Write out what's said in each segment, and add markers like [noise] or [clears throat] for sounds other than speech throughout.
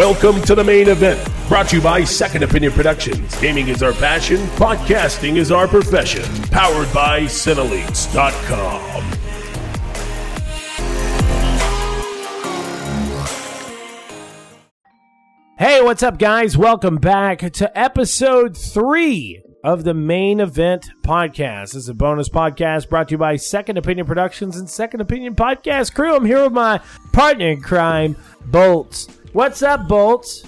Welcome to the main event, brought to you by Second Opinion Productions. Gaming is our passion, podcasting is our profession. Powered by Cineleaks.com. Hey, what's up, guys? Welcome back to episode three of the main event podcast. This is a bonus podcast brought to you by Second Opinion Productions and Second Opinion Podcast Crew. I'm here with my partner in crime, Bolts. What's up, Bolts?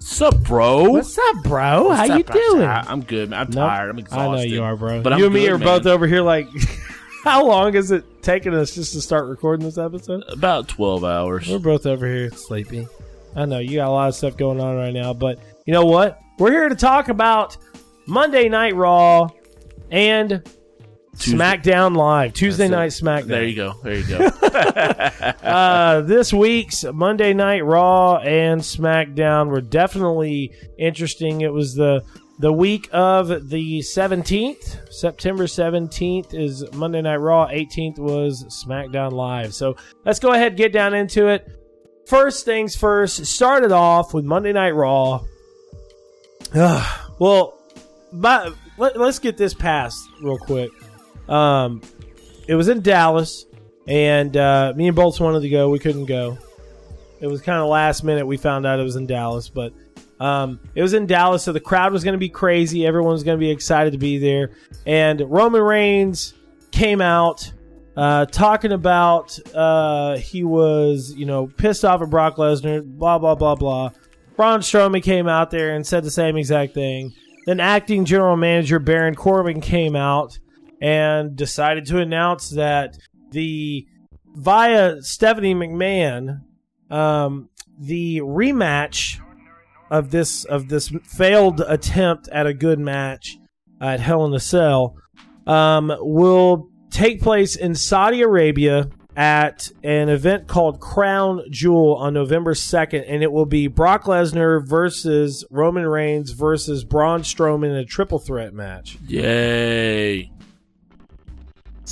Sup, bro? What's up, bro? What's How you bro? doing? I- I'm good, man. I'm Nope. tired. I'm exhausted. I know you are, bro. But you I'm and me good, are man. both over here like, [laughs] how long is it taking us just to start recording this episode? About 12 hours. We're both over here sleepy. I know you got a lot of stuff going on right now, but you know what? We're here to talk about Monday Night Raw and Tuesday- SmackDown Live, Tuesday Night. SmackDown. There you go. There you go. [laughs] Uh, this week's Monday Night Raw and SmackDown were definitely interesting. It was the the week of the 17th. September 17th is Monday Night Raw. 18th was SmackDown Live. So let's go ahead and get down into it. First things first, started off with Monday Night Raw. Ugh, well, but let, us get this passed real quick. Um, it was in Dallas, and uh, me and Bolts wanted to go. We couldn't go. It was kind of last minute. We found out it was in Dallas, but um, it was in Dallas, so the crowd was going to be crazy. Everyone was going to be excited to be there, and Roman Reigns came out uh, talking about uh, he was, you know, pissed off at Brock Lesnar, blah blah blah blah. Braun Strowman came out there and said the same exact thing. Then acting general manager Baron Corbin came out and decided to announce that the via Stephanie McMahon, um, the rematch of this of this failed attempt at a good match at Hell in a Cell um, will take place in Saudi Arabia at an event called Crown Jewel on November 2nd, and it will be Brock Lesnar versus Roman Reigns versus Braun Strowman in a triple threat match. Yay.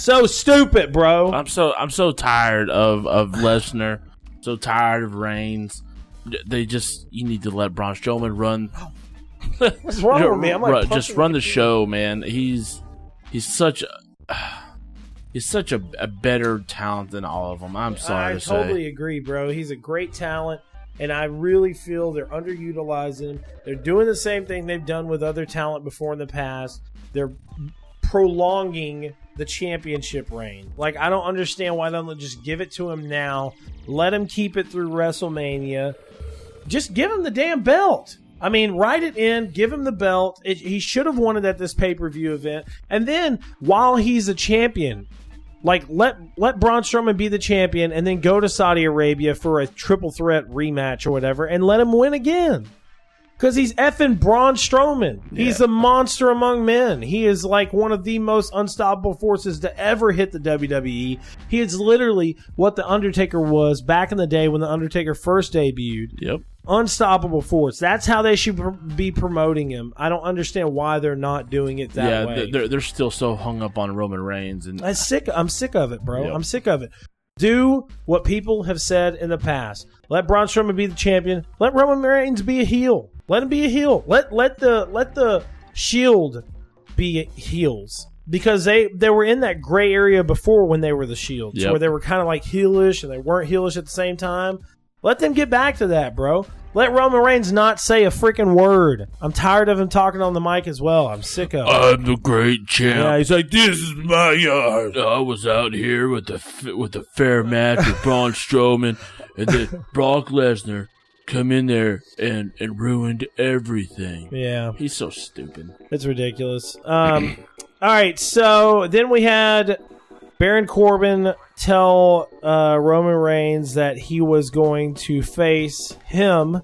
So stupid, bro. I'm so I'm so tired of of Lesnar. So tired of Reigns. They just you need to let Braun Strowman run. [laughs] What's wrong with me? I'm like just run the the show, man. He's he's such a he's such a, a better talent than all of them. I'm sorry I to totally say. agree, bro. He's a great talent, and I really feel they're underutilizing him. They're doing the same thing they've done with other talent before in the past. They're prolonging the championship reign. Like I don't understand why they don't just give it to him now. Let him keep it through WrestleMania. Just give him the damn belt. I mean, write it in, give him the belt. It, he should have won it at this pay per view event. And then, while he's a champion, like let let Braun Strowman be the champion, and then go to Saudi Arabia for a triple threat rematch or whatever, and let him win again. Because he's effing Braun Strowman. He's a monster among men. He is like one of the most unstoppable forces to ever hit the WWE. He is literally what the Undertaker was back in the day when the Undertaker first debuted Yep. unstoppable force. That's how they should pr- be promoting him. I don't understand why they're not doing it that yeah, way. th- they're they're still so hung up on Roman Reigns and I'm sick. I'm sick of it, bro. Yep. I'm sick of it. Do what people have said in the past. Let Braun Strowman be the champion. Let Roman Reigns be a heel. Let him be a heel. Let let the let the Shield be heels because they they were in that gray area before when they were the Shield, Yep. where they were kind of like heelish and they weren't heelish at the same time. Let them get back to that, bro. Let Roman Reigns not say a freaking word. I'm tired of him talking on the mic as well. I'm sick of it. I'm the great champ. yeah, he's like, "This is my yard." I was out here with the with the fair match with Braun Strowman, and then Brock Lesnar come in there and and ruined everything. Yeah. He's so stupid. It's ridiculous. Um, [clears throat] all right, so then we had Baron Corbin tell uh, Roman Reigns that he was going to face him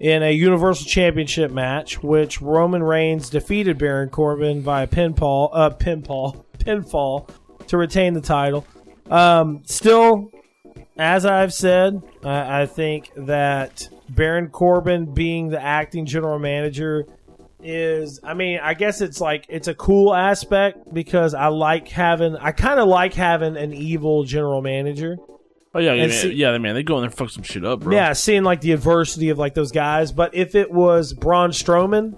in a Universal Championship match, which Roman Reigns defeated Baron Corbin via pinfall, uh, pinfall, [laughs] pinfall to retain the title. Um, still, as I've said, I, I think that Baron Corbin being the acting general manager is I mean, I guess it's like it's a cool aspect because I like having I kind of like having an evil general manager. Oh yeah, yeah, see- yeah, man, they go in there and fuck some shit up, bro. Yeah, seeing like the adversity of like those guys. But if it was Braun Strowman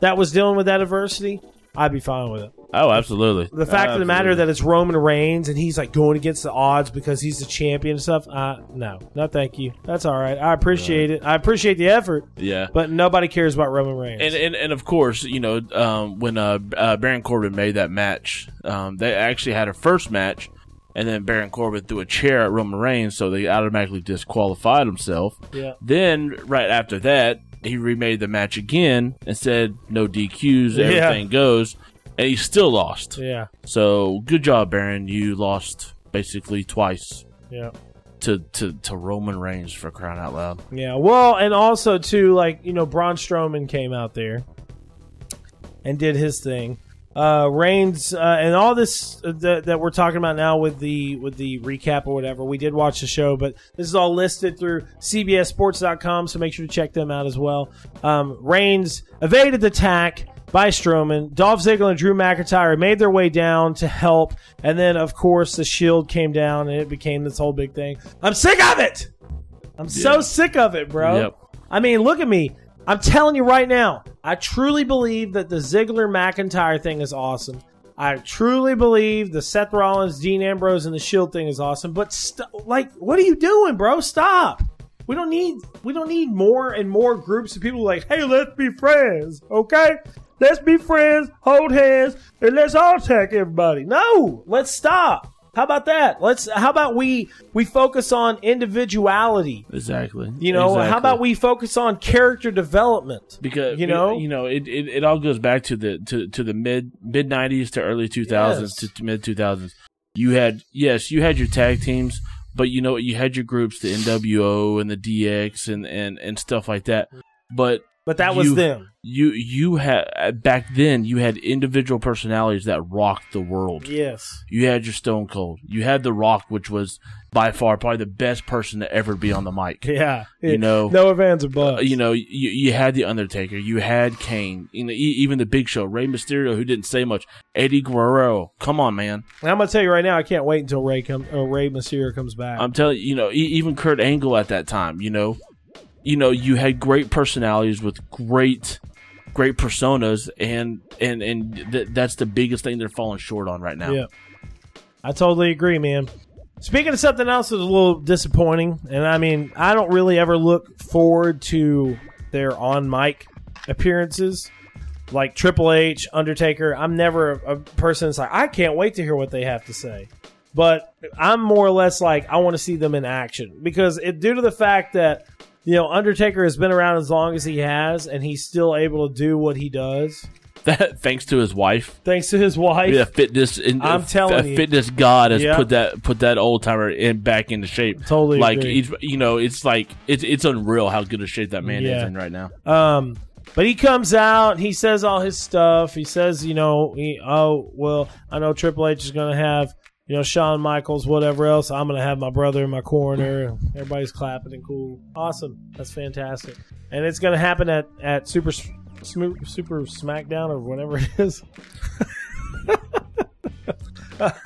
that was dealing with that adversity, I'd be fine with it. Oh, absolutely. The fact of the matter that it's Roman Reigns and he's like going against the odds because he's the champion and stuff. Uh, no, no, thank you. That's all right. I appreciate it. I appreciate the effort, yeah. but nobody cares about Roman Reigns. And, and and of course, you know, um, when uh, uh, Baron Corbin made that match, um, they actually had a first match, and then Baron Corbin threw a chair at Roman Reigns, so they automatically disqualified himself. yeah, Then right after that, he remade the match again and said no DQs, Yeah. everything goes, and he still lost. yeah, So good job, Baron. You lost basically twice yeah. to, to, to Roman Reigns for crying out loud. Yeah, well, and also too, like you know, Braun Strowman came out there and did his thing. Uh, Reigns uh, and all this uh, that, that we're talking about now with the with the recap or whatever. We did watch the show, but this is all listed through CBSSports.com, so make sure to check them out as well. Um, Reigns evaded the attack by Strowman. Dolph Ziggler and Drew McIntyre made their way down to help, and then of course the Shield came down, and it became this whole big thing. I'm sick of it. I'm so sick of it, bro. Yep. I mean, look at me. I'm telling you right now, I truly believe that the Ziggler McIntyre thing is awesome. I truly believe the Seth Rollins, Dean Ambrose, and the Shield thing is awesome. But st- like, what are you doing, bro? Stop. We don't need we don't need more and more groups of people like, hey, let's be friends, okay? Let's be friends, hold hands, and let's all attack everybody. No, let's stop. How about that? Let's. How about we we focus on individuality? Exactly. You know, Exactly. how about we focus on character development? because you know? you know it, it, it all goes back to the to, to the mid mid 90s to early 2000s Yes. to, mid 2000s you had yes you had your tag teams but you know you had your groups the NWO and the DX and and and stuff like that but But that was You- them. you you had back then you had individual personalities that rocked the world Yes. you had your Stone Cold you had the Rock which was by far probably the best person to ever be on the mic [laughs] Yeah. You know, no advance or buts. uh, you know, you, you had the Undertaker, you had Kane, you know, e- even the Big Show, Rey Mysterio, who didn't say much, Eddie Guerrero. Come on, man! And I'm gonna tell you right now, I can't wait until Rey come uh, Rey Mysterio comes back. I'm telling you, you know, e- even Kurt Angle at that time, you know, you know, you had great personalities with great, great personas, and and and th- that's the biggest thing they're falling short on right now. Yeah. I totally agree, man. Speaking of something else that's a little disappointing, and I mean, I don't really ever look forward to their on mic appearances. Like Triple H, Undertaker, I'm never a, a person that's like, I can't wait to hear what they have to say. But I'm more or less like, I want to see them in action because it, due to the fact that you know Undertaker has been around as long as he has, and he's still able to do what he does That thanks to his wife, thanks to his wife. yeah, fitness. In, I'm a- telling a you. fitness god has Yeah. put that put that old timer in back into shape. Totally like you know, it's like it's it's unreal how good a shape that man Yeah. is in right now. Um, but he comes out, he says all his stuff. He says, you know, he, oh well, I know Triple H is going to have, you know, Shawn Michaels, whatever else. I'm going to have my brother in my corner. Everybody's clapping and cool. Awesome, that's fantastic. And it's going to happen at at Super Super SmackDown or whatever it is. [laughs]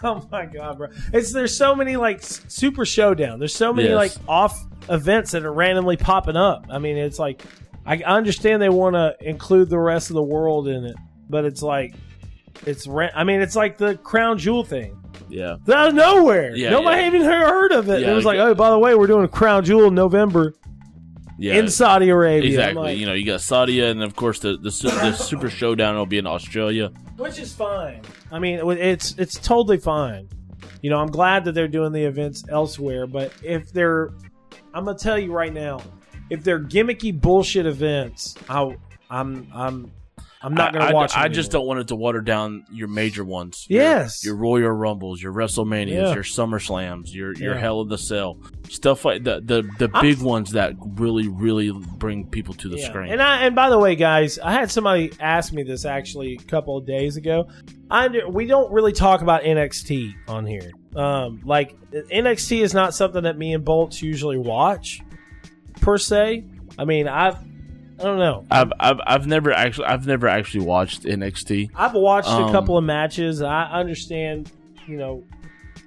oh my god, bro! It's there's so many like Super Showdown. There's so many Yes. like off events that are randomly popping up. I mean, it's like I I understand they want to include the rest of the world in it, but it's like it's ra- I mean, it's like the crown jewel thing. Yeah, Out of nowhere, Yeah, nobody yeah. even heard heard of it. Yeah, it was like, oh, by the way, we're doing a crown jewel in November yeah, in Saudi Arabia. Exactly. like, you know, you got Saudi, and of course the the, the Super Showdown will be in Australia. which is fine. I mean, it's it's totally fine. You know, I'm glad that they're doing the events elsewhere, but if they're, I'm gonna tell you right now, if they're gimmicky bullshit events, I, I'm I'm I'm not gonna I, I- watch. I, just don't want it to water down your major ones. Yes. your, Royal Rumbles, your WrestleManias, Yeah. your SummerSlams, your your Yeah. Hell in the Cell, stuff like the the the I'm- big ones that really really bring people to the Yeah. screen. And I and by the way, guys, I had somebody ask me this actually a couple of days ago. I we don't really talk about NXT on here. Um, like NXT is not something that me and Bolts usually watch per se. I mean, I've I don't know. I've, I've I've never actually I've never actually watched NXT. I've watched a Um, couple of matches. I understand, you know,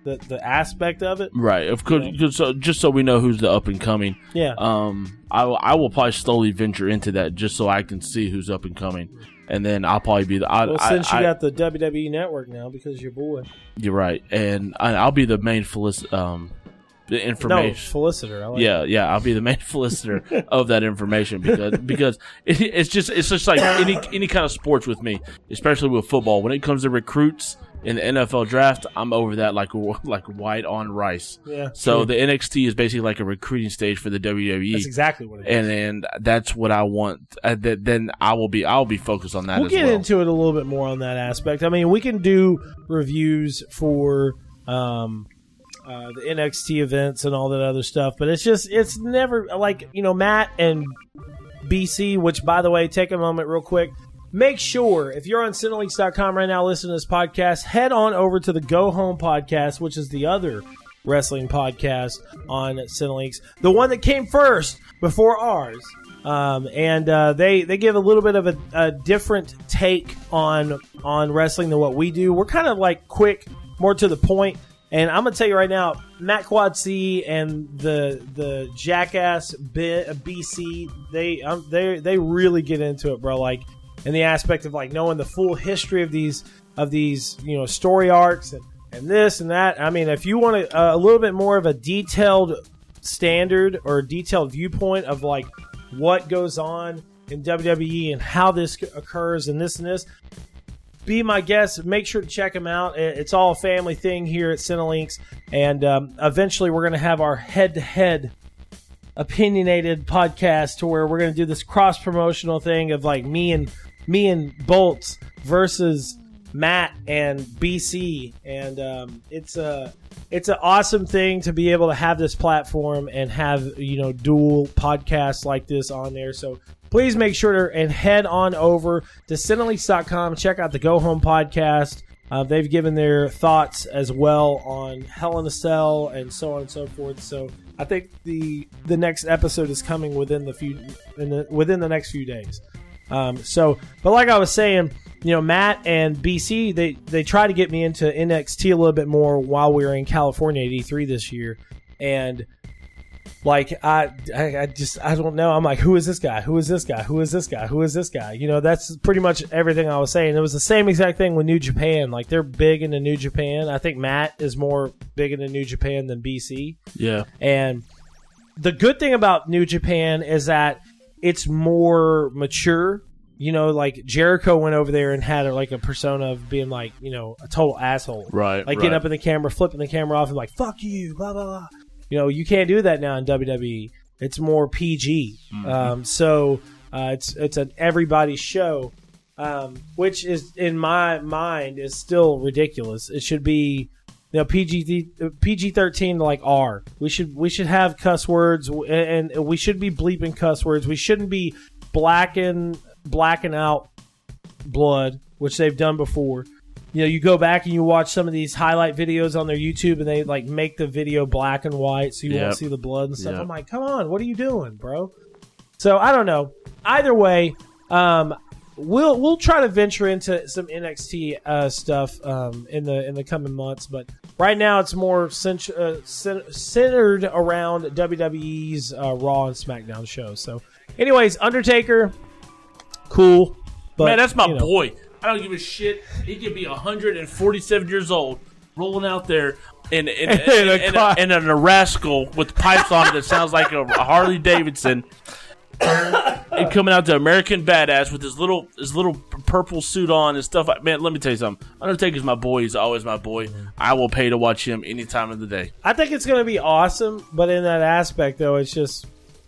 the, the aspect of it. Right. Of course, just so, just so we know who's the up and coming. Yeah. Um, I, will- I will probably slowly venture into that just so I can see who's up and coming, and then I'll probably be the. I, well, I- since you I- got the WWE network now because your boy. you're right, and I, I'll be the main felic- um, the No, information. Felicitor. I like yeah, yeah, I'll be the main [laughs] solicitor of that information because because it, it's just it's just like any any kind of sports with me, especially with football. When it comes to recruits in the NFL draft, I'm over that like like white on rice. Yeah. So true. the NXT is basically like a recruiting stage for the WWE, that's exactly what it is. and and that's what I want. Uh, that then I will be I'll be focused on that. we'll as get well. into it a little bit more on that aspect. I mean, we can do reviews for um, uh, the NXT events and all that other stuff, but it's just it's never like you know Matt and BC. Which, by the way, take a moment real quick. Make sure if you're on Cineleaks.com right now, listening to this podcast, head on over to the Go Home podcast, which is the other wrestling podcast on Cineleaks, the one that came first before ours. Um, and uh, they they give a little bit of a, a different take on on wrestling than what we do. We're kind of like quick, more to the point. And I'm gonna tell you right now, Matt Quad C and the the Jackass B, BC, they um, they they really get into it, bro. Like in the aspect of like knowing the full history of these of these you know story arcs and, and this and that. I mean, if you want a, a little bit more of a detailed standard or detailed viewpoint of like what goes on in WWE and how this occurs and this and this, be my guest. Make sure to check them out. It's all a family thing here at Cineleaks, and um, eventually we're going to have our head-to-head opinionated podcast to where we're going to do this cross promotional thing of like me and me and Bolts versus Matt and BC, and um, it's a it's an awesome thing to be able to have this platform and have you know dual podcasts like this on there. So please make sure to and head on over to Cineleaks.com. Check out the Go Home podcast. Uh, they've given their thoughts as well on Hell in a Cell and so on and so forth. So I think the the next episode is coming within the few the, within the next few days. Um, so, but like I was saying, you know, Matt and BC they they try to get me into NXT a little bit more while we were in California at E3 this year, and like I, I I just I don't know. I'm like, who is this guy? Who is this guy? Who is this guy? Who is this guy? You know, that's pretty much everything I was saying. It was the same exact thing with New Japan. Like they're big into New Japan. I think Matt is more big into New Japan than BC. Yeah, And the good thing about New Japan is that it's more mature. You know, like Jericho went over there and had like a persona of being like, you know, a total asshole. right. Like right. getting up in the camera, flipping the camera off, and like, fuck you, blah, blah, blah. You know, you can't do that now in WWE. It's more PG. Um, so uh, it's it's an everybody show, um, which is, in my mind, is still ridiculous. It should be you know PG PG thirteen like R. We should we should have cuss words and, and we should be bleeping cuss words. We shouldn't be blacking blacking out blood, which they've done before. You know, you go back and you watch some of these highlight videos on their YouTube, and they like make the video black and white so you Yep. won't see the blood and stuff. Yep. I'm like, come on, what are you doing, bro? So I don't know. Either way, um, we'll we'll try to venture into some NXT uh, stuff um, in the in the coming months, but right now it's more cent- uh, cen- centered around WWE's uh, Raw and SmackDown shows. So, anyways, Undertaker, cool. But, Man, that's my you know, boy. I don't give a shit. He could be 147 years old, rolling out there in in, [laughs] in, In a in, car. a, in a rascal with pipes on it that sounds like a, a Harley Davidson. and coming out to American Badass with his little his little purple suit on and stuff. like Man, let me tell you something. Undertaker's my boy. He's always my boy. I will pay to watch him any time of the day. I think it's going to be awesome, but in that aspect, though, it's just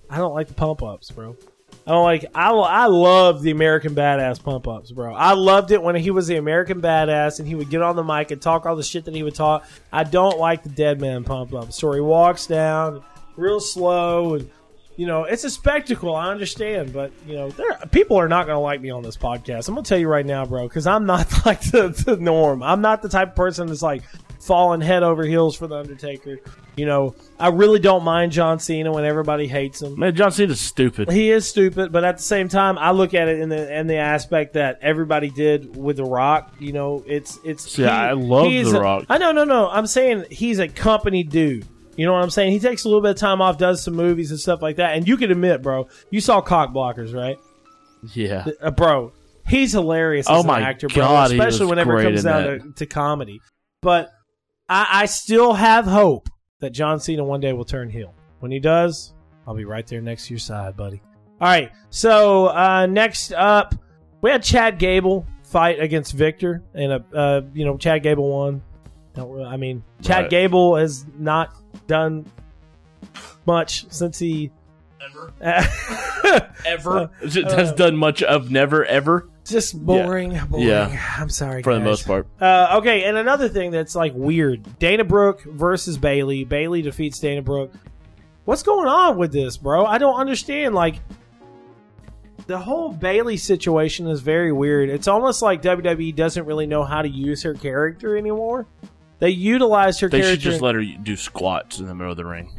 I don't like the pump ups, bro. I don't like. I I love the American Badass pump ups, bro. I loved it when he was the American Badass and he would get on the mic and talk all the shit that he would talk. I don't like the Dead Man pump ups. So he walks down real slow and. You know, it's a spectacle. I understand, but you know, there people are not going to like me on this podcast. I'm going to tell you right now, bro, because I'm not [laughs] like the, the norm. I'm not the type of person that's like, falling head over heels for the Undertaker. You know, I really don't mind John Cena when everybody hates him. Man, John Cena's stupid. He is stupid, but at the same time, I look at it in the in the aspect that everybody did with The Rock. You know, it's it's. See, I love The a- Rock. I know, no, no. I'm saying he's a company dude. You know what I'm saying? He takes a little bit of time off, does some movies and stuff like that. And you can admit, bro, you saw Cock Blockers, right? Yeah. Uh, bro, he's hilarious Oh as my an actor, bro. God, he especially whenever it comes down to, to comedy. But I, I still have hope that John Cena one day will turn heel. When he does, I'll be right there next to your side, buddy. All right. So uh, next up, we had Chad Gable fight against Viktor, and a uh, you know Chad Gable won. Really, I mean, Chad Right. Gable has not done much since he Ever. [laughs] Has done much of never, ever, just boring, boring. Yeah. I'm sorry, for the most part. Uh, okay, and another thing that's like weird: Dana Brooke versus Bayley. Bayley defeats Dana Brooke. What's going on with this, bro? I don't understand. Like, the whole Bayley situation is very weird. It's almost like WWE doesn't really know how to use her character anymore. They utilize her They character. should just let her do squats in the middle of the ring.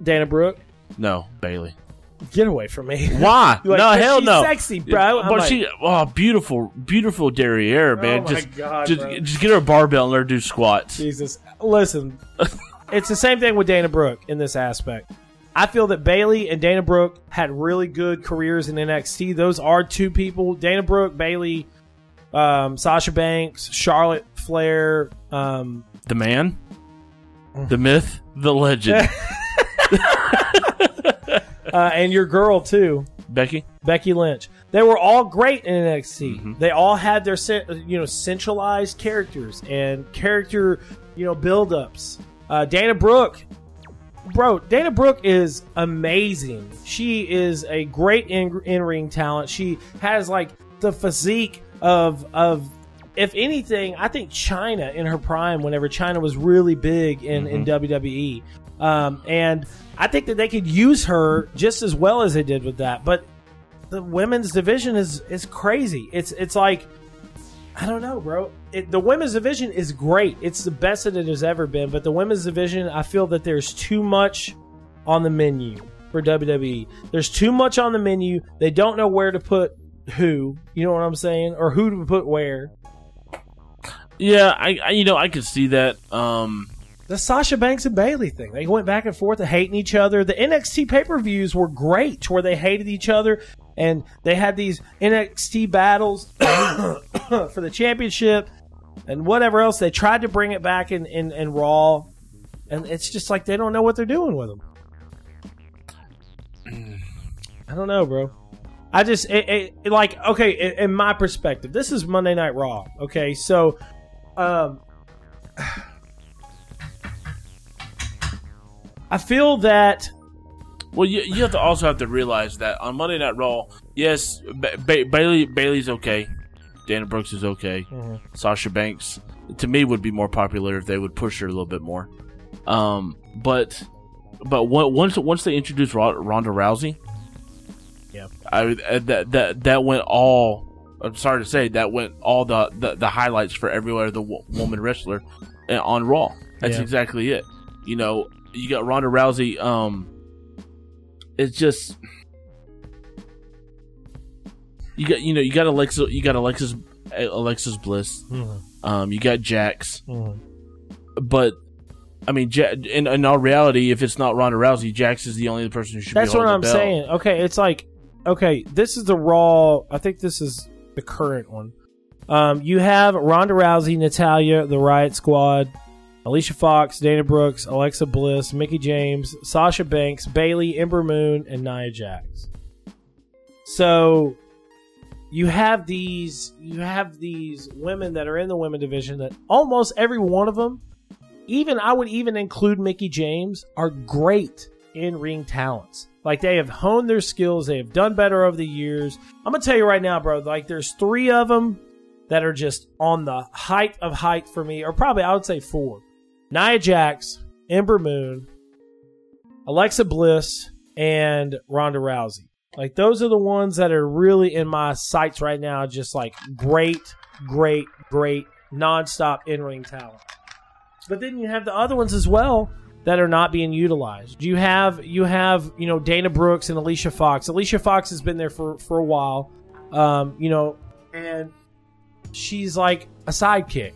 Dana Brooke, No, Bayley. Get away from me. Why? [laughs] Like, no, hell she's no. sexy, bro." I'm But like- she, oh, beautiful, beautiful derriere, man. Oh my just, God, just, bro. just get her a barbell and let her do squats. Jesus. Listen, [laughs] it's the same thing with Dana Brooke in this aspect. I feel that Bayley and Dana Brooke had really good careers in NXT. Those are two people. Dana Brooke, Bayley, um, Sasha Banks, Charlotte Flair. Um, The man, the myth, the legend. [laughs] [laughs] uh, and your girl, too. Becky. Becky Lynch. They were all great in NXT. They all had their you know centralized characters and character you know build-ups. Uh, Dana Brooke, bro, Dana Brooke is amazing. She is a great in in ring talent. She has like the physique of of. If anything, I think Chyna in her prime, whenever Chyna was really big in, in WWE, um, and I think that they could use her just as well as they did with that. But the women's division is is crazy. It's it's like I don't know, bro. It, the women's division is great. It's the best that it has ever been. But the women's division, I feel that there's too much on the menu for WWE. There's too much on the menu. They don't know where to put who. You know what I'm saying, or who to put where. Yeah, I, I, you know, I could see that. Um, The Sasha Banks and Bayley thing. They went back and forth, hating each other. The NXT pay per views were great, where they hated each other, and they had these NXT battles [coughs] [coughs] for the championship and whatever else. They tried to bring it back in, in, in Raw, and it's just like they don't know what they're doing with them. I don't know, bro. I just it, it, it like okay. In, in my perspective, this is Monday Night Raw. Okay, so um, I feel that well, you, you have to also have to realize that on Monday Night Raw, yes, ba- ba- Bayley Bayley's okay, Dana Brooks is okay, Sasha Banks to me would be more popular if they would push her a little bit more. Um, but but once once they introduced Ro- Ronda Rousey, Yeah. I that that that went all. I'm sorry to say that went all the the, the highlights for everywhere the wo- woman wrestler uh, on Raw. That's Yeah. exactly it. You know, you got Ronda Rousey. Um, it's just you got you know you got Alexa you got Alexis Alexis Bliss. Um, you got Jax, but I mean, in, in all reality, if it's not Ronda Rousey, Jax is the only person who should. That's be what I'm saying. Okay, it's like okay, this is the Raw. I think this is the current one. Um, you have Ronda Rousey, Natalya, the Riot Squad, Alicia Fox, Dana Brooks, Alexa Bliss, Mickie James, Sasha Banks, Bayley, Ember Moon, and Nia Jax. So you have these you have these women that are in the women division that almost every one of them even I would even include Mickie James are great in ring talents. Like they have honed their skills, they have done better over the years. I'm gonna tell you right now, bro. Like there's three of them that are just on the height of height for me, or probably I would say four: Nia Jax, Ember Moon, Alexa Bliss, and Ronda Rousey. Like those are the ones that are really in my sights right now. Just like great, great, great, nonstop in ring talent. but then you have the other ones as well that are not being utilized. You have you have you know Dana Brooks and Alicia Fox. Alicia Fox has been there for for a while, um, you know, and she's like a sidekick.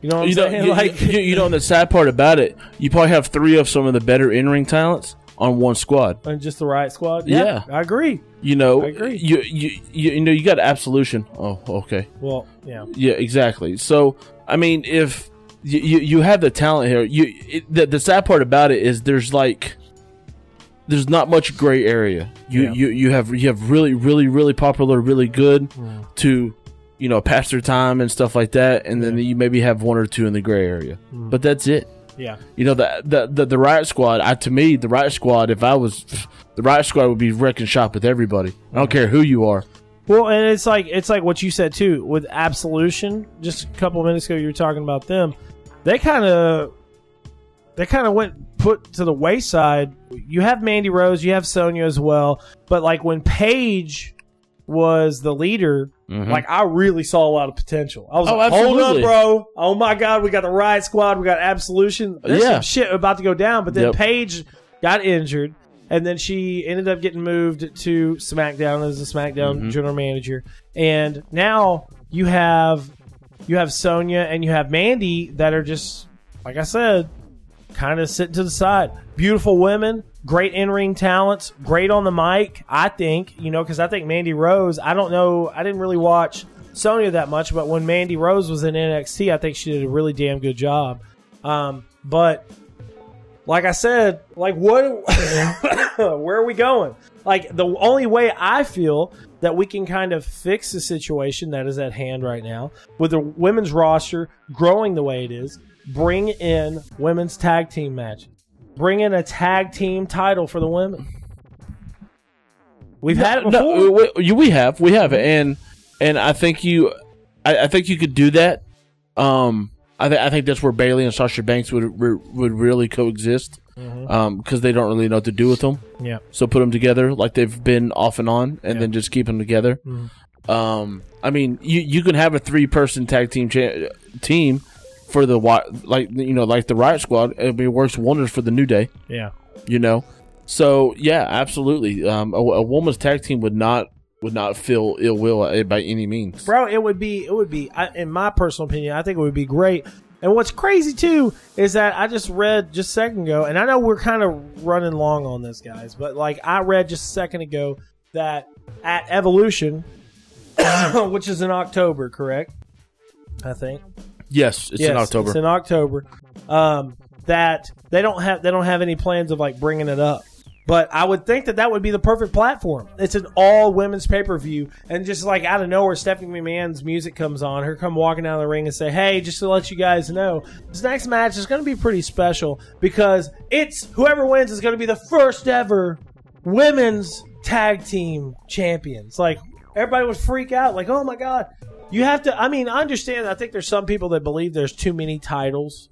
You know what I'm You know, saying? you, like you, you know, and the sad part about it, you probably have three of some of the better in ring talents on one squad. [laughs] and just the right squad. Yeah. I agree. You know, I agree. You, you you you know you got absolution. Oh, okay. Well, yeah, Yeah, exactly. So, I mean, if you you, you have the talent here, you it, the, the sad part about it is there's like there's not much gray area. You Yeah. you you have you have really really really popular, really good to you know pass their time and stuff like that, and then you maybe have one or two in the gray area, hmm. but that's it. yeah. You know the the the, the riot squad. I to me the riot squad. If I was the riot squad would be wrecking shop with everybody. I don't care who you are. Well, and it's like it's like what you said too with Absolution. Just a couple of minutes ago, you were talking about them. They kind of they kind of went put to the wayside. You have Mandy Rose, you have Sonya as well, but like when Paige was the leader, like I really saw a lot of potential. I was Mm-hmm. Oh, like, hold up, bro! Oh my god, we got the Riot Squad, we got Absolution. There's Yeah. some shit about to go down. But then Yep. Paige got injured, and then she ended up getting moved to SmackDown as a SmackDown Mm-hmm. general manager. And now you have you have Sonya and you have Mandy that are just like I said, kind of sitting to the side. Beautiful women, great in ring talents, great on the mic. I think you know because I think Mandy Rose. I don't know. I didn't really watch Sonya that much, but when Mandy Rose was in NXT, I think she did a really damn good job. Um, but like I said, like what? [coughs] where are we going? Like the only way I feel that we can kind of fix the situation that is at hand right now with the women's roster growing the way it is, bring in women's tag team matches, bring in a tag team title for the women. We've had it before. No, we, we- we have, we have, and and I think you, I, I think you could do that. Um, I, th- I think that's where Bayley and Sasha Banks would re- would really coexist, um, because they don't really know what to do with them. yeah, So put them together like they've been off and on, and then just keep them together. Um, I mean, you you can have a three person tag team cha- team for the like you know like the Riot Squad. I mean, it works wonders for the New Day. yeah. You know, so yeah, absolutely. Um, a, a woman's tag team would not would not feel ill will by any means. bro it would be it would be I, in my personal opinion i think it would be great and what's crazy too is that i just read just a second ago and i know we're kind of running long on this guys but like i read just a second ago that at evolution [coughs] which is in october correct i think Yes, it's Yes, in October. It's in October. Um, that they don't have they don't have any plans of like bringing it up. But I would think that that would be the perfect platform. It's an all women's pay per view, and just like out of nowhere, Stephanie McMahon's music comes on. Her come walking down the ring and say, "Hey, just to let you guys know, this next match is going to be pretty special because it's whoever wins is going to be the first ever women's tag team champions." Like everybody would freak out, like, "Oh my god!" You have to. I mean, I understand. I think there's some people that believe there's too many titles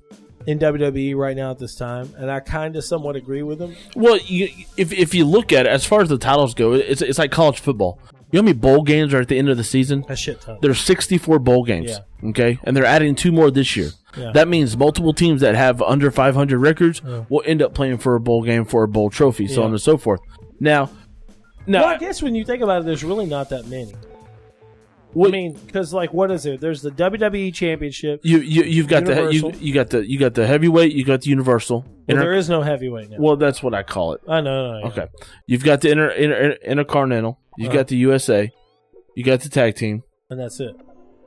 in WWE right now at this time, and I kind of somewhat agree with them. well, you, if if you look at it, as far as the titles go, it's it's like college football. You know how many bowl games are at the end of the season? A shit ton. There's 64 bowl games. Yeah. Okay, and they're adding two more this year. Yeah. That means multiple teams that have under 500 records will end up playing for a bowl game for a bowl trophy, so Yeah. on and so forth. Now, now, Well, I guess when you think about it, there's really not that many. I mean, because like, what is there? There's the WWE Championship. you you you've got the you, you got the you got the heavyweight, you got the universal. Well, Inter- there is no heavyweight now. well, that's what I call it. I know. no, no, Okay, you've got the inter, inter, intercontinental, you Uh-huh. got the USA, you got the tag team. and that's it.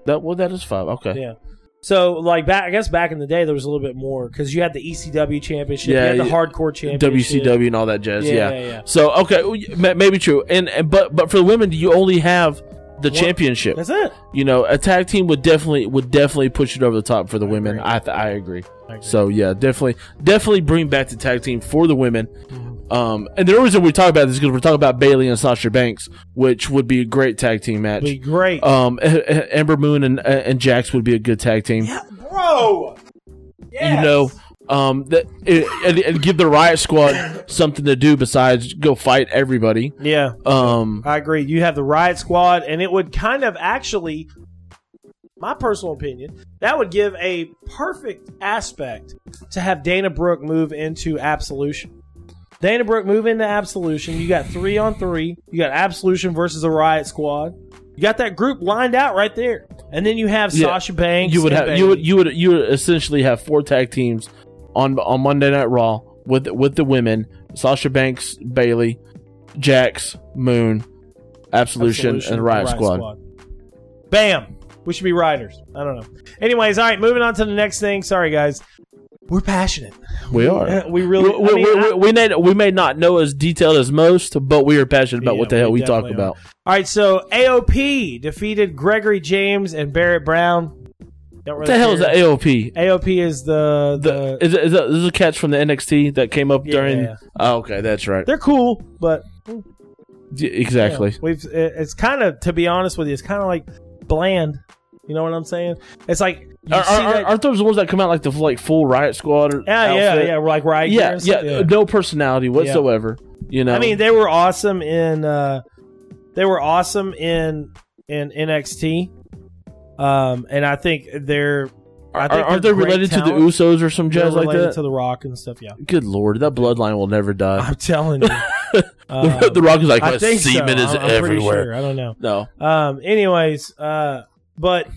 That well, that is five. Okay, Yeah. So, like back, I guess back in the day, there was a little bit more because you had the ECW championship, Yeah, you had the hardcore championship, WCW and all that jazz. Yeah, Yeah, yeah, yeah. So okay, maybe true. And, and but but for the women, you only have the championship. That's it. You know, a tag team would definitely would definitely push it over the top for the women. agree. I th- I agree. I agree. So yeah, definitely definitely bring back the tag team for the women. Mm-hmm. Um, and the reason we talk about this is because we're talking about Bayley and Sasha Banks, which would be a great tag team match. Be great, Um, [laughs] Ember Moon and and Jax would be a good tag team. Yeah, bro. Yes. You know, um, that and, and give the Riot Squad something to do besides go fight everybody. Yeah, Um, I agree. You have the Riot Squad, and it would kind of actually my personal opinion, that would give a perfect aspect to have Dana Brooke move into Absolution. Dana Brooke move into Absolution. You got three on three. You got Absolution versus the Riot Squad. You got that group lined out right there, and then you have Yeah. Sasha Banks. you would have you would you would you would essentially have four tag teams on on Monday Night Raw with with the women: Sasha Banks, Bayley, Jax, Moon, Absolution, Absolution, and Riot, Squad. Bam. We should be riders. I don't know. Anyways, all right, moving on to the next thing. Sorry, guys. We're passionate. We are. We really. we, I mean, we, I- we, we may we may not know as detailed as most, but we are passionate about Yeah, what the hell we talk definitely about. All right, so AOP defeated Gregory James and Barrett Brown. Don't What the hell is the AOP? AOP is the the. The, is, it, is, it, is it a catch from the NXT that came up Yeah. during? Oh, okay, that's right. they're cool, but Yeah, exactly. yeah, we've. It's kind of, to be honest with you, it's kind of like bland. You know what I'm saying? It's like Are, are, that- aren't those the ones that come out like the like full Riot Squad? Or yeah, yeah, outfit? yeah. We're like right. yeah, yeah, No personality whatsoever. You know, I mean, they were awesome in. uh They were awesome in in NXT. Um, and I think they're. I think aren't they related to the. Usos or some jazz like that? to the Rock and stuff. Yeah, Good lord, that bloodline will never die. I'm telling you. [laughs] Um, the Rock is like, I my think so. semen is I'm- I'm everywhere. sure. I don't know. No, Um. Anyways, uh, but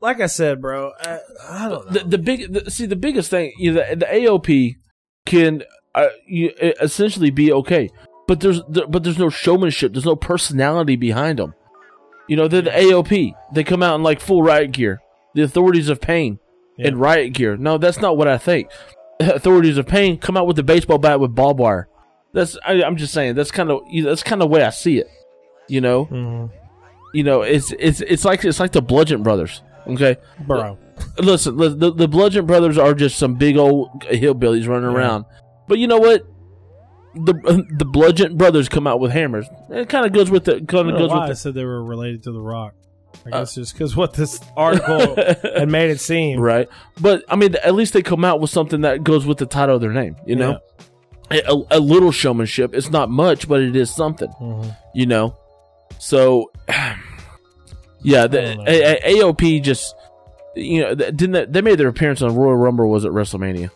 like I said, bro, I, I don't know. the, the big the, see the biggest thing you know, the, the AOP can uh, you, uh, essentially be okay, but there's there, but there's no showmanship. There's no personality behind them. You know, they're the AOP. They come out in like full riot gear. The authorities of pain Yeah. in riot gear. No, that's not what I think. [laughs] Authorities of pain come out with the baseball bat with barbed wire. That's I, I'm just saying. That's kind of that's kind of the way I see it. You know, Mhm. you know, it's it's it's like it's like the Bludgeon Brothers. Okay, bro. listen, the the Bludgeon Brothers are just some big old hillbillies running Yeah. around. But you know what? The the Bludgeon Brothers come out with hammers. It kind of goes with the I kind of goes why I with said they were related to the Rock. I Uh, guess just because what this article [laughs] had made it seem. right. But I mean, at least they come out with something that goes with the title of their name. You know, a, a little showmanship. It's not much, but it is something. Mhm. You know, so [sighs] yeah, the I a, a, AOP just you know didn't they, they made their appearance on Royal Rumble? Was it WrestleMania?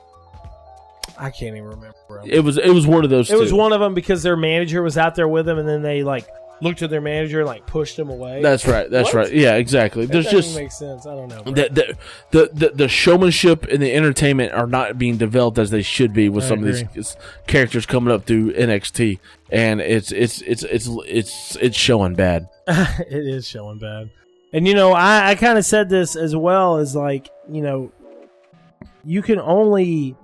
I can't even remember. It was it was one of those. It was one of them because their manager was out there with them, and then they like looked at their manager and like pushed him away. That's right. That's What? right. Yeah, exactly. That There's doesn't just make sense. I don't know. bro. the, the the the the showmanship and the entertainment are not being developed as they should be with I some of agree. these characters coming up through NXT, and it's it's it's it's it's it's showing bad. [laughs] it is showing bad. And you know, I, I kind of said this as well as like, you know, you can only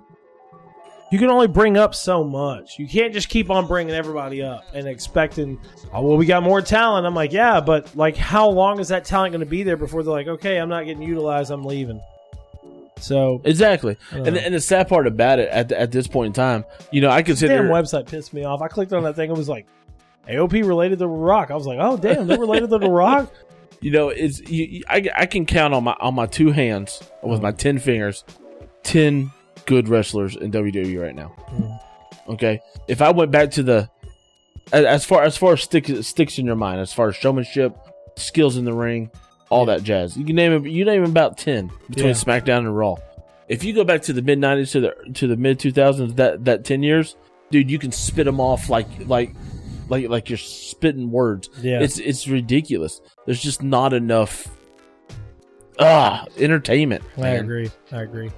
you can only bring up so much. You can't just keep on bringing everybody up and expecting, oh well, we got more talent. I'm like, yeah, but like, how long is that talent going to be there before they're like, okay, I'm not getting utilized, I'm leaving. So Exactly. And and the sad part about it at at this point in time, you know, I can sit damn website pissed me off. I clicked on that thing. It was like AOP related to The Rock. I was like, oh damn, they're related to The Rock. [laughs] You know, it's you, you- I, I can count on my on my two hands with my ten fingers, ten good wrestlers in WWE right now. Okay, if I went back to the as, far as far as stick, sticks in your mind, as far as showmanship, skills in the ring, all that jazz, you can name it. You name about ten between Yeah. SmackDown and Raw. If you go back to the mid '90s to the to the mid 2000s, that that ten years, dude, you can spit them off like like like like you're spitting words. Yeah. It's it's ridiculous. There's just not enough ah entertainment. I agree. I agree.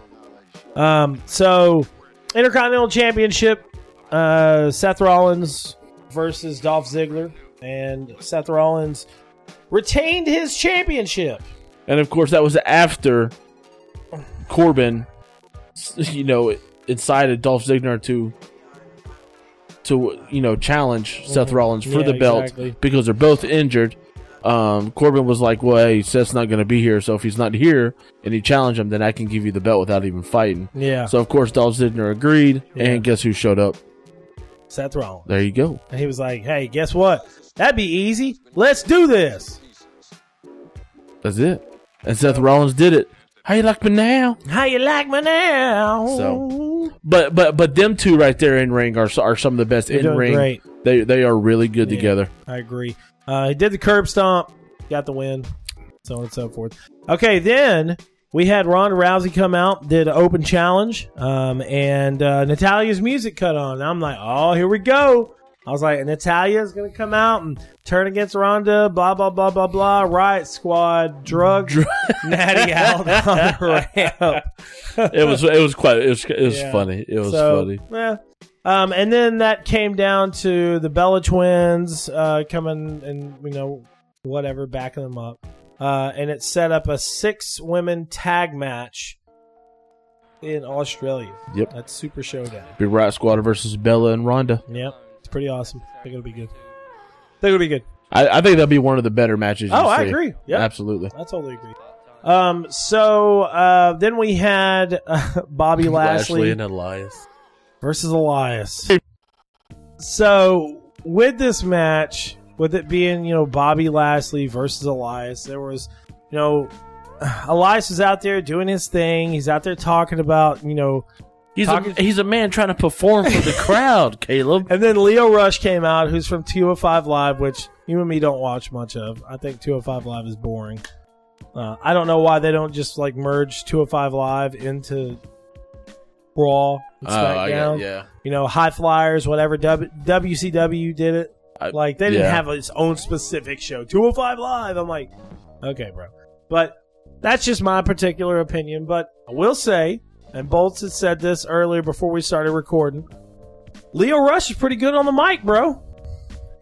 Um, so Intercontinental Championship, uh, Seth Rollins versus Dolph Ziggler, and Seth Rollins retained his championship. And of course, that was after Corbin, you know, incited Dolph Ziggler to to you know challenge Seth Rollins for Mm-hmm. Yeah, the belt exactly. because they're both injured. Um, Corbin was like, "Well, hey, Seth's not going to be here, so if he's not here and he challenged him, then I can give you the belt without even fighting." Yeah, So of course, Dolph Ziggler agreed, Yeah. and guess who showed up? Seth Rollins, There you go. and he was like, "Hey, guess what? That'd be easy. Let's do this." That's it. And Seth Rollins did it. How you like me now? How you like me now? So, But but but them two right there in ring are are some of the best in ring. They they are really good Yeah. together. I agree. Uh, he did the curb stomp, got the win. so on and so forth. Okay, then we had Ronda Rousey come out, did an open challenge, um, and uh, Natalya's music cut on. I'm like, oh, here we go. I was like, Natalya's gonna come out and turn against Ronda, blah blah blah blah blah. Riot Squad, drug [laughs] Natty out on the [laughs] ramp. It was it was quite it was it was Yeah. funny. It was So, funny. Yeah. Um, and then that came down to the Bella twins uh, coming and you know whatever backing them up, uh, and it set up a six women tag match in Australia. Yep. That's Super Showdown. Big Riott Squad versus Bella and Ronda. Yep, it's pretty awesome. I think it'll be good. I think it'll be good. I, I think that'll be one of the better matches. you Oh, I see. agree. Yeah, Absolutely. I totally agree. Um, so uh, then we had uh, [laughs] Bobby Lashley, and Elias. Versus Elias. So with this match, with it being you know Bobby Lashley versus Elias, there was you know [sighs] Elias is out there doing his thing. He's out there talking about you know, He's Talking- a, he's a man trying to perform for the crowd, [laughs] Caleb. and then Lio Rush came out, who's from 205 Live, which you and me don't watch much of. I think 205 Live is boring. Uh, I don't know why they don't just like merge 205 Live into Raw and Oh, SmackDown. got, yeah. you know, high flyers, whatever. W- WCW did it. I- Like they didn't yeah. have its own specific show. 205 Live. I'm like, okay, bro. But that's just my particular opinion. But I will say, and Bolts had said this earlier before we started recording. Lio Rush is pretty good on the mic, bro.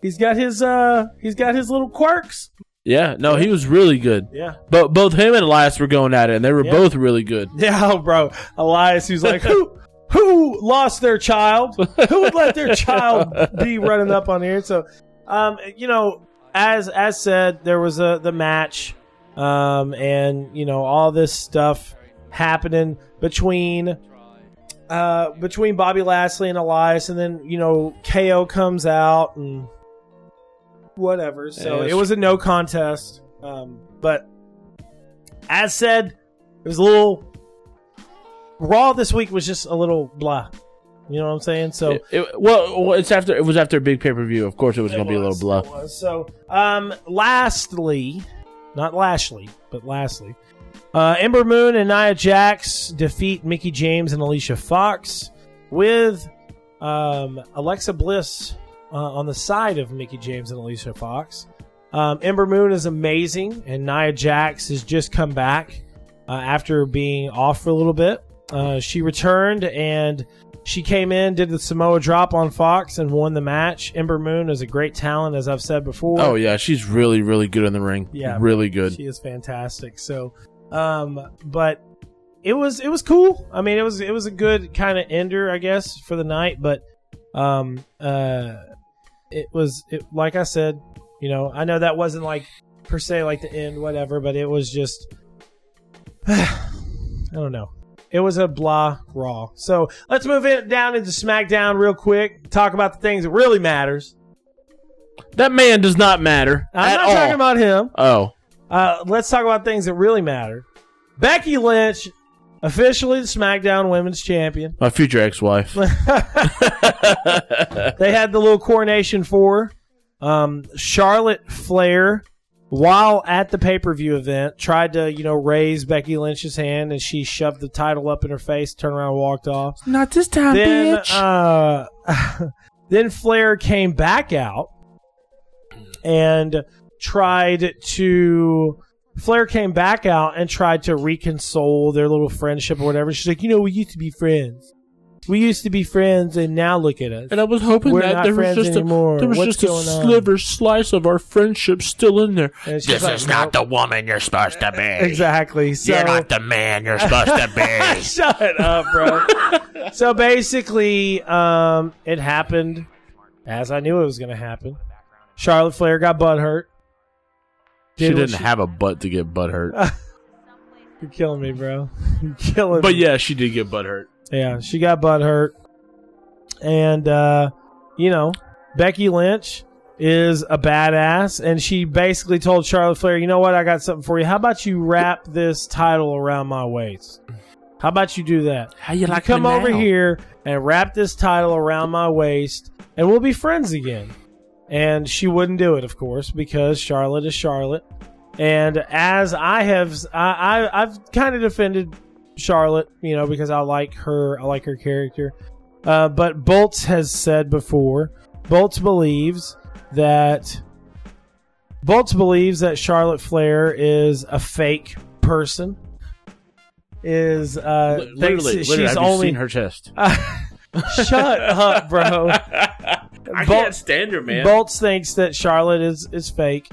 He's got his uh he's got his little quirks. Yeah, no, he was really good. Yeah. But both him and Elias were going at it, and they were Yeah. both really good. [laughs] Yeah, bro. Elias, who's like, who who lost their child? Who would let their child [laughs] be running up on here? So, um, you know, as as said, there was a the match, um, and you know all this stuff happening between. Uh, between Bobby Lashley and Elias, and then you know KO comes out and whatever. So it was a no contest. Um, but as said, it was a little Raw this week was just a little blah. You know what I'm saying? So It- it- well, well, it's after it was after a big pay per view. Of course, it was going to be a little blah. it was. So, um, lastly, not Lashley, but lastly, uh, Ember Moon and Nia Jax defeat Mickie James and Alicia Fox with um, Alexa Bliss uh, on the side of Mickie James and Alicia Fox. Um, Ember Moon is amazing, and Nia Jax has just come back uh, after being off for a little bit. Uh, she returned and she came in, did the Samoa drop on Fox, and won the match. Ember Moon is a great talent, as I've said before. Oh yeah, she's really really good in the ring. Yeah, really good. She is fantastic. So, um, but it was it was cool. I mean, it was it was a good kind of ender, I guess, for the night. But um, uh, it was it like I said, you know, I know that wasn't like per se like the end, whatever, but it was just [sighs] I don't know. It was a blah raw. So let's move it down into SmackDown real quick. Talk about the things that really matters. That man does not matter I'm not all. talking about him. oh, Uh, let's talk about things that really matter. Becky Lynch, officially the SmackDown Women's Champion. my future ex-wife. [laughs] [laughs] They had the little coronation for her. Um, Charlotte Flair, while at the pay per view event, tried to you know raise Becky Lynch's hand, and she shoved the title up in her face, turned around, and walked off. not this time, then bitch. uh, [laughs] then Flair came back out and tried to. Flair came back out and tried to reconsole their little friendship or whatever. She's like, you know, we used to be friends. We used to be friends, and now look at us. and I was hoping We're that there was just anymore. a there was What's just a going on? sliver slice of our friendship still in there. This like, is not "Nope." the woman you're supposed to be. exactly. So You're not the man you're supposed to be. [laughs] shut up, bro. [laughs] so basically, um, it happened as I knew it was going to happen. Charlotte Flair got butt She Did what didn't have a butt to get butt hurt. [laughs] You're killing me, bro. [laughs] You're killing but me. yeah, she did get butt hurt. Yeah, she got butt hurt. And uh, you know, Becky Lynch is a badass and she basically told Charlotte Flair, "You know what? I got something for you. How about you wrap this title around my waist? How about you do that? How you You come over now? here and wrap this title around my waist and we'll be friends again." And she wouldn't do it, of course, because Charlotte is Charlotte. And as I have, I, I I've kind of defended Charlotte, you know, because I like her, I like her character. Uh, but Bolts has said before, Bolts believes that Bolts believes that Charlotte Flair is a fake person. Is uh, literally, literally, she's have only seen her chest? [laughs] shut up, bro. [laughs] I Bolt- can't stand her, man. Bolts thinks that Charlotte is is fake,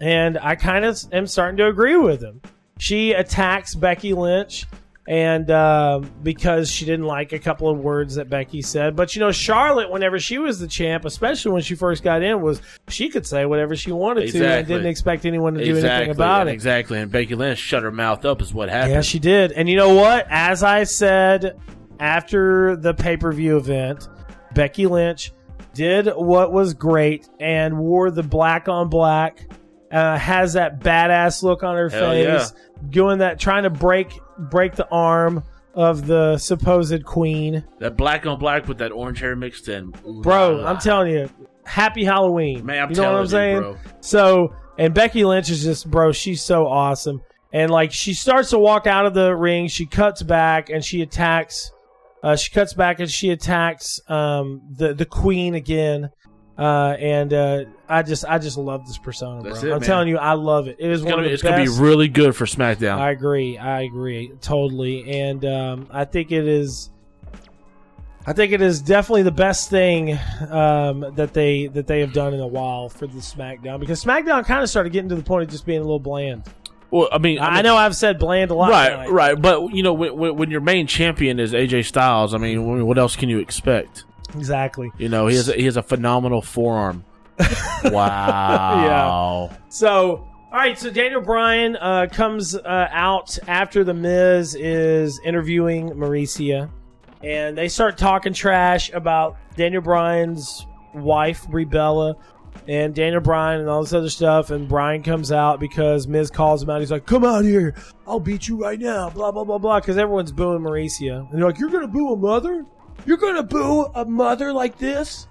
and I kind of am starting to agree with him. She attacks Becky Lynch, and um, because she didn't like a couple of words that Becky said, but you know Charlotte, whenever she was the champ, especially when she first got in, was she could say whatever she wanted to and didn't expect anyone to do exactly, anything about and it. Exactly, and Becky Lynch shut her mouth up, is what happened. Yeah, she did. And you know what? As I said after the pay per view event, Becky Lynch did what was great and wore the black on black. Uh, has that badass look on her Hell face, doing that, trying to break break the arm of the supposed queen. That black on black with that orange hair mixed in, Bro, I'm telling you, happy Halloween. Man, I'm you know what I'm you, saying? bro. So, and Becky Lynch is just, bro, she's so awesome. And like, she starts to walk out of the ring, she cuts back and she attacks. Uh, she cuts back and she attacks um, the the queen again. Uh, and uh, I just, I just love this persona, bro. It, I'm man. telling you, I love it. It is It's one gonna, of be, the it's gonna be really good for SmackDown. I agree. I agree totally, and um, I think it is. I think it is definitely the best thing um, that they that they have done in a while for the SmackDown because SmackDown kind of started getting to the point of just being a little bland. Well, I mean, I, know I've said bland a lot, right, tonight. right, but you know, when, when, when your main champion is AJ Styles, I mean, what else can you expect? exactly. You know, he has a, he has a phenomenal forearm. [laughs] wow. Yeah. So, all right. So Daniel Bryan uh, comes uh, out after the Miz is interviewing Mauricia, and they start talking trash about Daniel Bryan's wife, Brie Bella, and Daniel Bryan and all this other stuff. And Bryan comes out because Miz calls him out. He's like, "Come out here, I'll beat you right now." Blah blah blah blah. Because everyone's booing Mauricia, and they're like, "You're gonna boo a mother? You're gonna boo a mother like this?"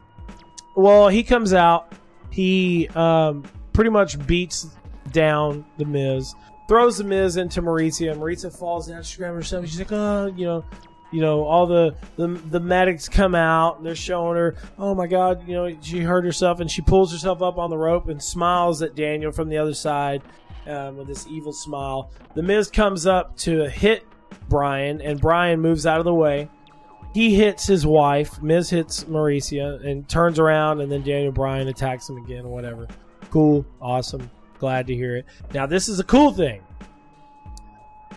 Well, he comes out. He um, pretty much beats down the Miz, throws the Miz into Mauricia, and Mauricia falls down. She's grabbing herself. She's like, "Oh, you know." You know, all the, the the medics come out and they're showing her, oh my god, you know, she hurt herself and she pulls herself up on the rope and smiles at Daniel from the other side um, with this evil smile. The Miz comes up to hit Bryan and Bryan moves out of the way. He hits his wife. Miz hits Mauricia and turns around, and then Daniel Bryan attacks him again, whatever. Cool, awesome, glad to hear it. Now, this is a cool thing.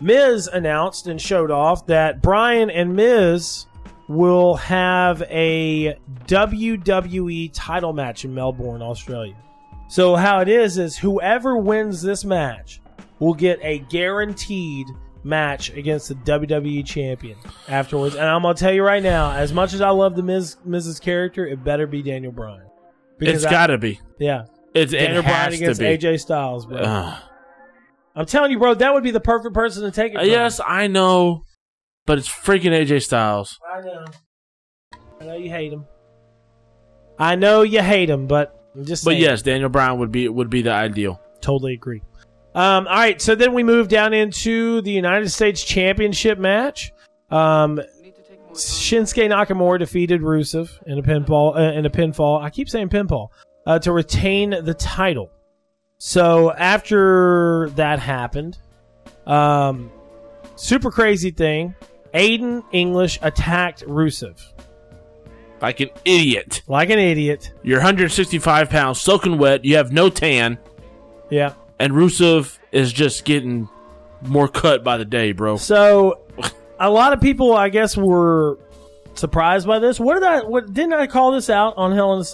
Miz announced and showed off that Bryan and Miz will have a WWE title match in Melbourne, Australia. So, how it is, is whoever wins this match will get a guaranteed match against the WWE champion afterwards. And I'm gonna tell you right now, as much as I love the Miz Miz's character, it better be Daniel Bryan. It's I- got to be. yeah, It's, Daniel it Bryan against. AJ Styles, bro. Ugh. I'm telling you, bro, that would be the perfect person to take it. Uh, From. yes, I know, but it's freaking AJ Styles. I know. I know you hate him. I know you hate him, but I'm just But saying. yes, Daniel Bryan would be would be the ideal. totally agree. Um, all right, so then we move down into the United States Championship match. Um, Shinsuke Nakamura defeated Rusev in a pinfall. Uh, in a pinfall, I keep saying pinfall uh, to retain the title. So after that happened, um, super crazy thing. Aiden English attacked Rusev Like an idiot. like an idiot. You're 165 pounds, soaking wet. You have no tan, Yeah. and Rusev is just getting more cut by the day, bro. So a lot of people, I guess, were surprised by this. What did I? What didn't I call this out on Hell in a